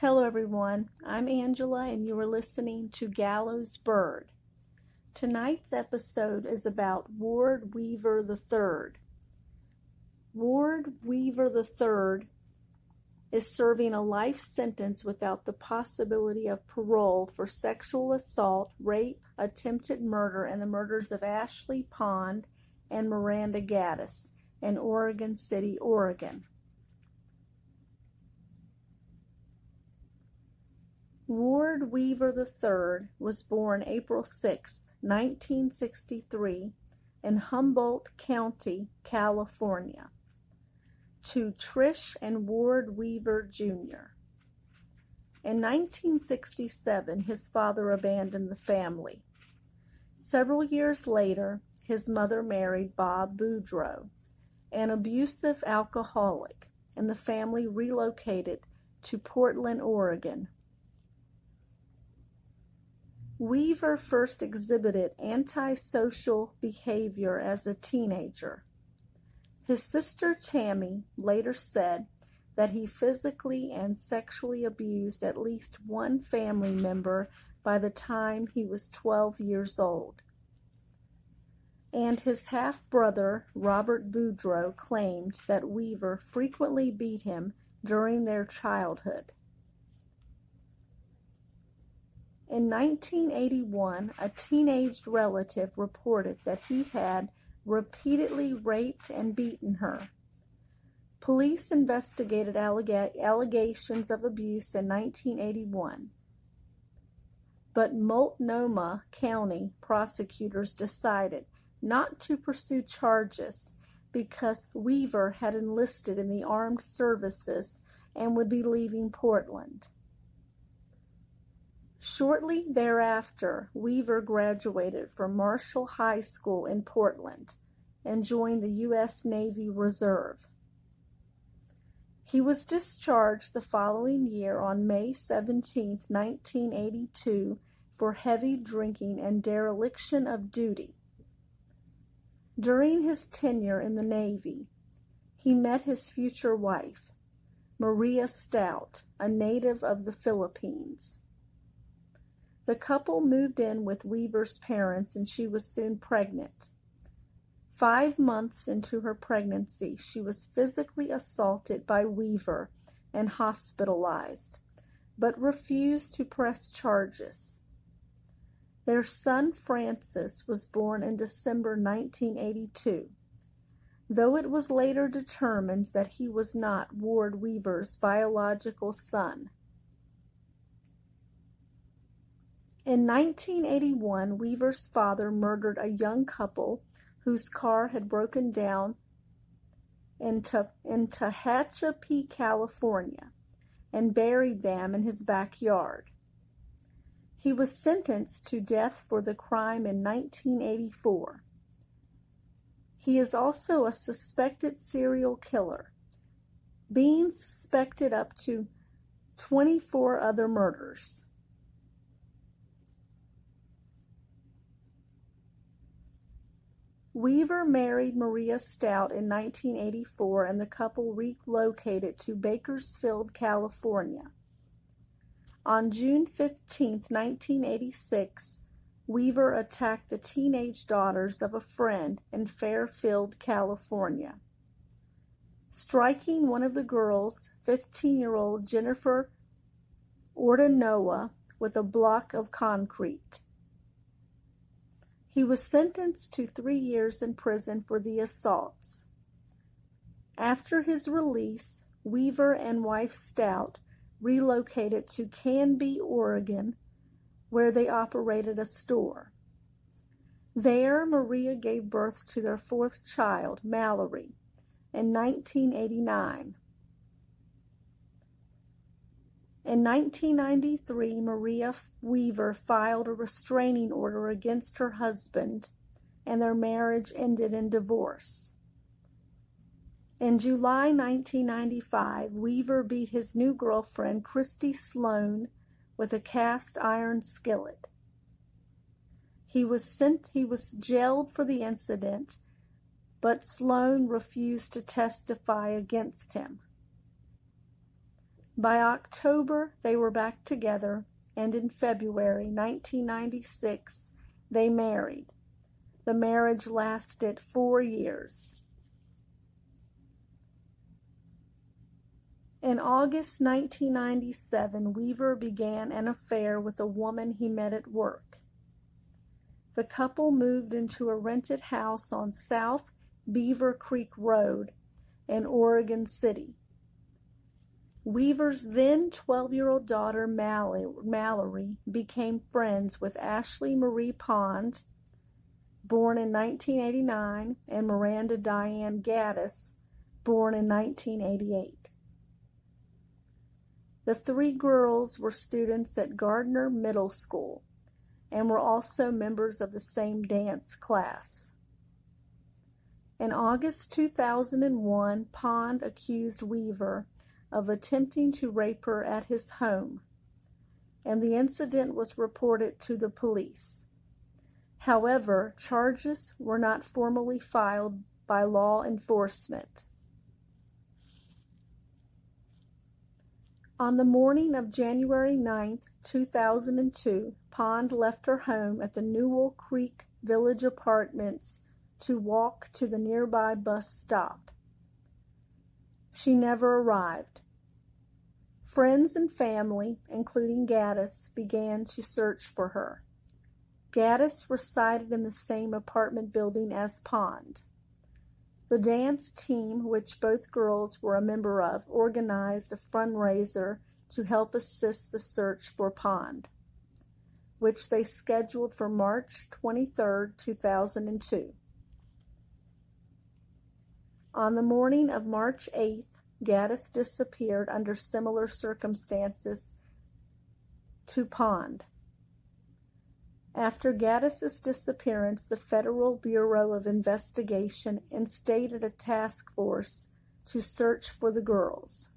Hello, everyone. I'm Angela, and you are listening to Gallows Bird. Tonight's episode is about Ward Weaver III. Ward Weaver III is serving a life sentence without the possibility of parole for sexual assault, rape, attempted murder, and the murders of Ashley Pond and Miranda Gaddis in Oregon City, Oregon. Ward Weaver III was born April 6, 1963, in Humboldt County, California, to Trish and Ward Weaver Jr. In 1967, his father abandoned the family. Several years later, his mother married Bob Boudreaux, an abusive alcoholic, and the family relocated to Portland, Oregon, Weaver first exhibited antisocial behavior as a teenager. His sister Tammy later said that he physically and sexually abused at least one family member by the time he was 12 years old. And his half brother, Robert Boudreaux, claimed that Weaver frequently beat him during their childhood. In 1981, a teenaged relative reported that he had repeatedly raped and beaten her. Police investigated allega- allegations of abuse in 1981, but Multnomah County prosecutors decided not to pursue charges because Weaver had enlisted in the armed services and would be leaving Portland. Shortly thereafter, Weaver graduated from Marshall High School in Portland and joined the U.S. Navy Reserve. He was discharged the following year on May 17, 1982, for heavy drinking and dereliction of duty. During his tenure in the Navy, he met his future wife, Maria Stout, a native of the Philippines. The couple moved in with Weaver's parents and she was soon pregnant. Five months into her pregnancy, she was physically assaulted by Weaver and hospitalized, but refused to press charges. Their son Francis was born in December 1982, though it was later determined that he was not Ward Weaver's biological son. In 1981, Weaver's father murdered a young couple whose car had broken down in, in Tehachapi, California, and buried them in his backyard. He was sentenced to death for the crime in 1984. He is also a suspected serial killer, being suspected up to 24 other murders. Weaver married Maria Stout in 1984 and the couple relocated to Bakersfield, California. On June 15, 1986, Weaver attacked the teenage daughters of a friend in Fairfield, California, striking one of the girls, 15 year old Jennifer Ordanoa, with a block of concrete. He was sentenced to three years in prison for the assaults. After his release, Weaver and wife Stout relocated to Canby, Oregon, where they operated a store. There, Maria gave birth to their fourth child, Mallory, in 1989. In 1993, Maria Weaver filed a restraining order against her husband, and their marriage ended in divorce. In July 1995, Weaver beat his new girlfriend, Christy Sloan, with a cast iron skillet. He was sent he was jailed for the incident, but Sloan refused to testify against him. By October, they were back together, and in February 1996, they married. The marriage lasted four years. In August 1997, Weaver began an affair with a woman he met at work. The couple moved into a rented house on South Beaver Creek Road in Oregon City. Weaver's then 12 year old daughter Mallory became friends with Ashley Marie Pond, born in 1989, and Miranda Diane Gaddis, born in 1988. The three girls were students at Gardner Middle School and were also members of the same dance class. In August 2001, Pond accused Weaver of attempting to rape her at his home, and the incident was reported to the police. However, charges were not formally filed by law enforcement. On the morning of January 9, 2002, Pond left her home at the Newell Creek Village Apartments to walk to the nearby bus stop. She never arrived. Friends and family, including Gaddis, began to search for her. Gaddis resided in the same apartment building as Pond. The dance team, which both girls were a member of, organized a fundraiser to help assist the search for Pond, which they scheduled for March 23, 2002. On the morning of March 8th, Gaddis disappeared under similar circumstances to Pond. After Gaddis's disappearance, the Federal Bureau of Investigation instated a task force to search for the girls.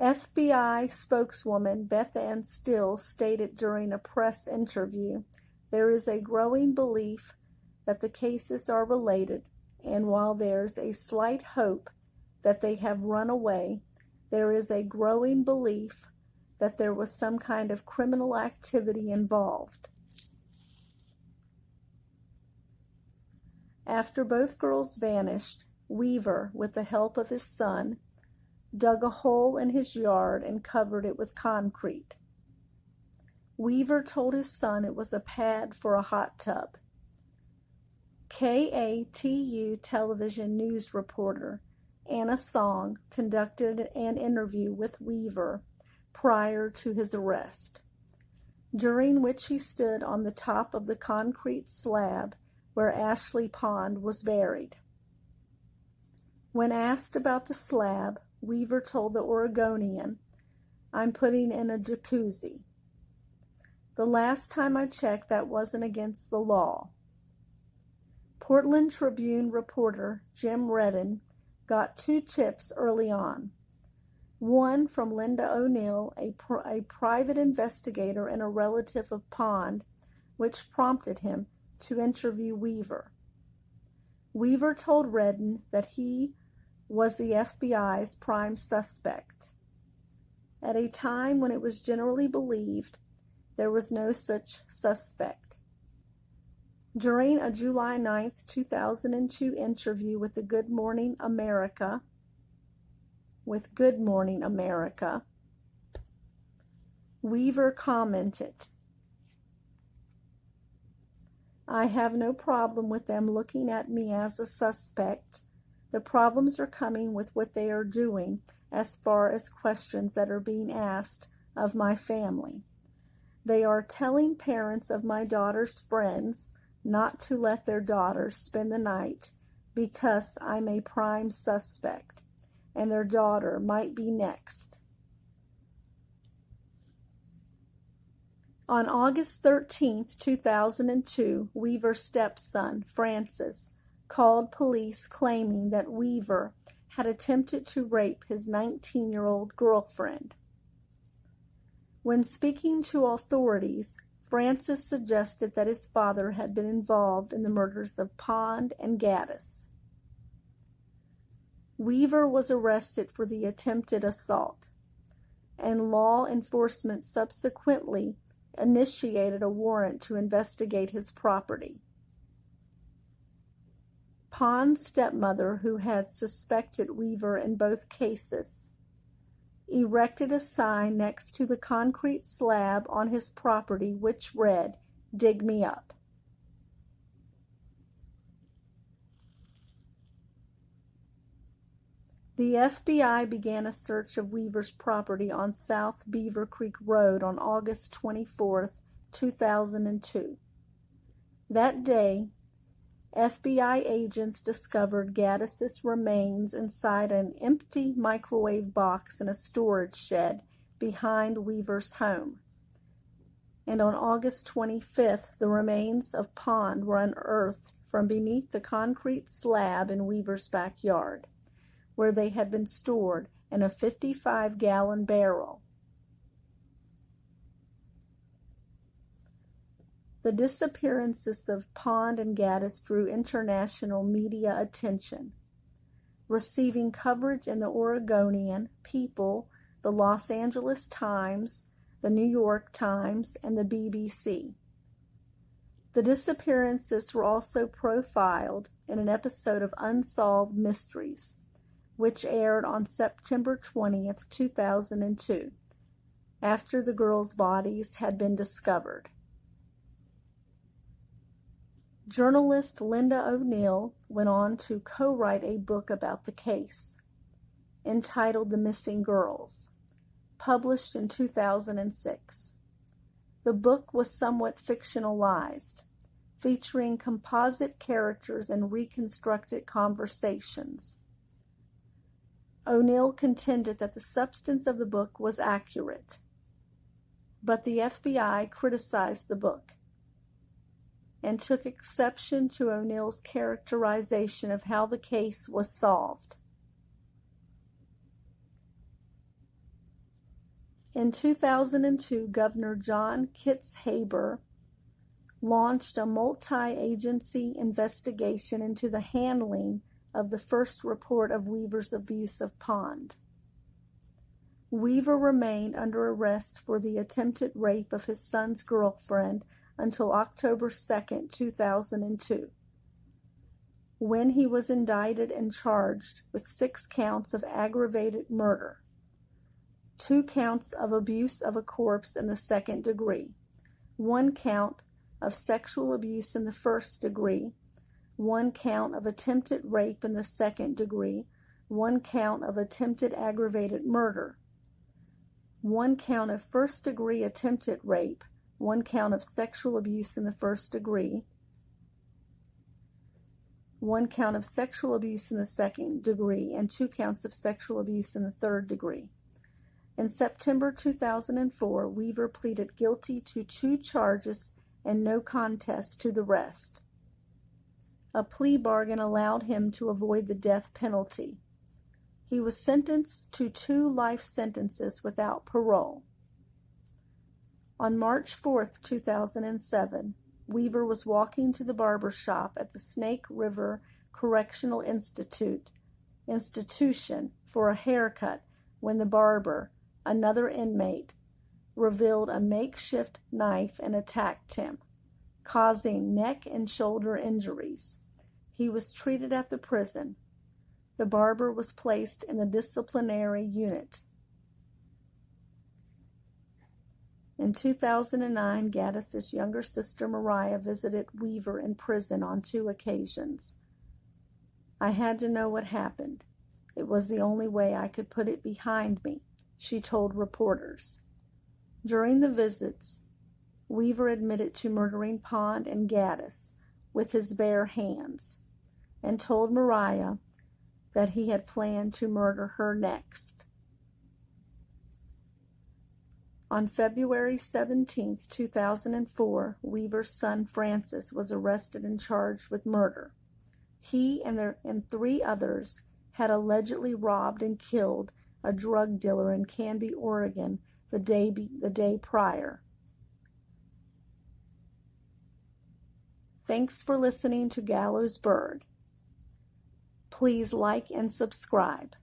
FBI spokeswoman Beth Ann Steele stated during a press interview there is a growing belief that the cases are related, and while there's a slight hope that they have run away, there is a growing belief that there was some kind of criminal activity involved. After both girls vanished, Weaver, with the help of his son, dug a hole in his yard and covered it with concrete. Weaver told his son it was a pad for a hot tub. KATU television news reporter Anna Song conducted an interview with Weaver prior to his arrest, during which he stood on the top of the concrete slab where Ashley Pond was buried. When asked about the slab, Weaver told the Oregonian, I'm putting in a jacuzzi. The last time I checked, that wasn't against the law. Portland Tribune reporter Jim Redden got two tips early on one from Linda O'Neill, a, pr- a private investigator and a relative of Pond, which prompted him to interview Weaver. Weaver told Redden that he was the FBI's prime suspect. At a time when it was generally believed there was no such suspect. During a July 9, 2002 interview with the Good Morning America, with Good Morning America, Weaver commented, I have no problem with them looking at me as a suspect. The problems are coming with what they are doing as far as questions that are being asked of my family. They are telling parents of my daughter's friends not to let their daughters spend the night because I'm a prime suspect and their daughter might be next. On August 13, 2002, Weaver's stepson, Francis, called police claiming that Weaver had attempted to rape his 19 year old girlfriend. When speaking to authorities, Francis suggested that his father had been involved in the murders of Pond and Gaddis. Weaver was arrested for the attempted assault, and law enforcement subsequently initiated a warrant to investigate his property. Pond's stepmother, who had suspected Weaver in both cases, erected a sign next to the concrete slab on his property which read, Dig me up. The FBI began a search of Weaver's property on South Beaver Creek Road on August 24, 2002. That day, FBI agents discovered Gaddis's remains inside an empty microwave box in a storage shed behind Weaver's home. And on August 25th, the remains of Pond were unearthed from beneath the concrete slab in Weaver's backyard, where they had been stored in a 55 gallon barrel. The disappearances of Pond and Gaddis drew international media attention, receiving coverage in the Oregonian, People, the Los Angeles Times, the New York Times, and the BBC. The disappearances were also profiled in an episode of Unsolved Mysteries, which aired on September 20th, 2002, after the girls' bodies had been discovered. Journalist Linda O'Neill went on to co-write a book about the case, entitled The Missing Girls, published in 2006. The book was somewhat fictionalized, featuring composite characters and reconstructed conversations. O'Neill contended that the substance of the book was accurate, but the FBI criticized the book and took exception to O'Neill's characterization of how the case was solved. In 2002, Governor John Kitzhaber launched a multi-agency investigation into the handling of the first report of Weaver's abuse of Pond. Weaver remained under arrest for the attempted rape of his son's girlfriend until October 2, 2002, when he was indicted and charged with six counts of aggravated murder, two counts of abuse of a corpse in the second degree, one count of sexual abuse in the first degree, one count of attempted rape in the second degree, one count of attempted aggravated murder, one count of first degree attempted rape, one count of sexual abuse in the first degree, one count of sexual abuse in the second degree, and two counts of sexual abuse in the third degree. In September 2004, Weaver pleaded guilty to two charges and no contest to the rest. A plea bargain allowed him to avoid the death penalty. He was sentenced to two life sentences without parole. On March 4, 2007, Weaver was walking to the barber shop at the Snake River Correctional Institute institution for a haircut when the barber, another inmate, revealed a makeshift knife and attacked him, causing neck and shoulder injuries. He was treated at the prison. The barber was placed in the disciplinary unit. In 2009, Gaddis's younger sister Mariah visited Weaver in prison on two occasions. I had to know what happened. It was the only way I could put it behind me, she told reporters. During the visits, Weaver admitted to murdering Pond and Gaddis with his bare hands and told Mariah that he had planned to murder her next. On February 17, 2004, Weaver's son Francis was arrested and charged with murder. He and, their, and three others had allegedly robbed and killed a drug dealer in Canby, Oregon, the day, be, the day prior. Thanks for listening to Gallows Bird. Please like and subscribe.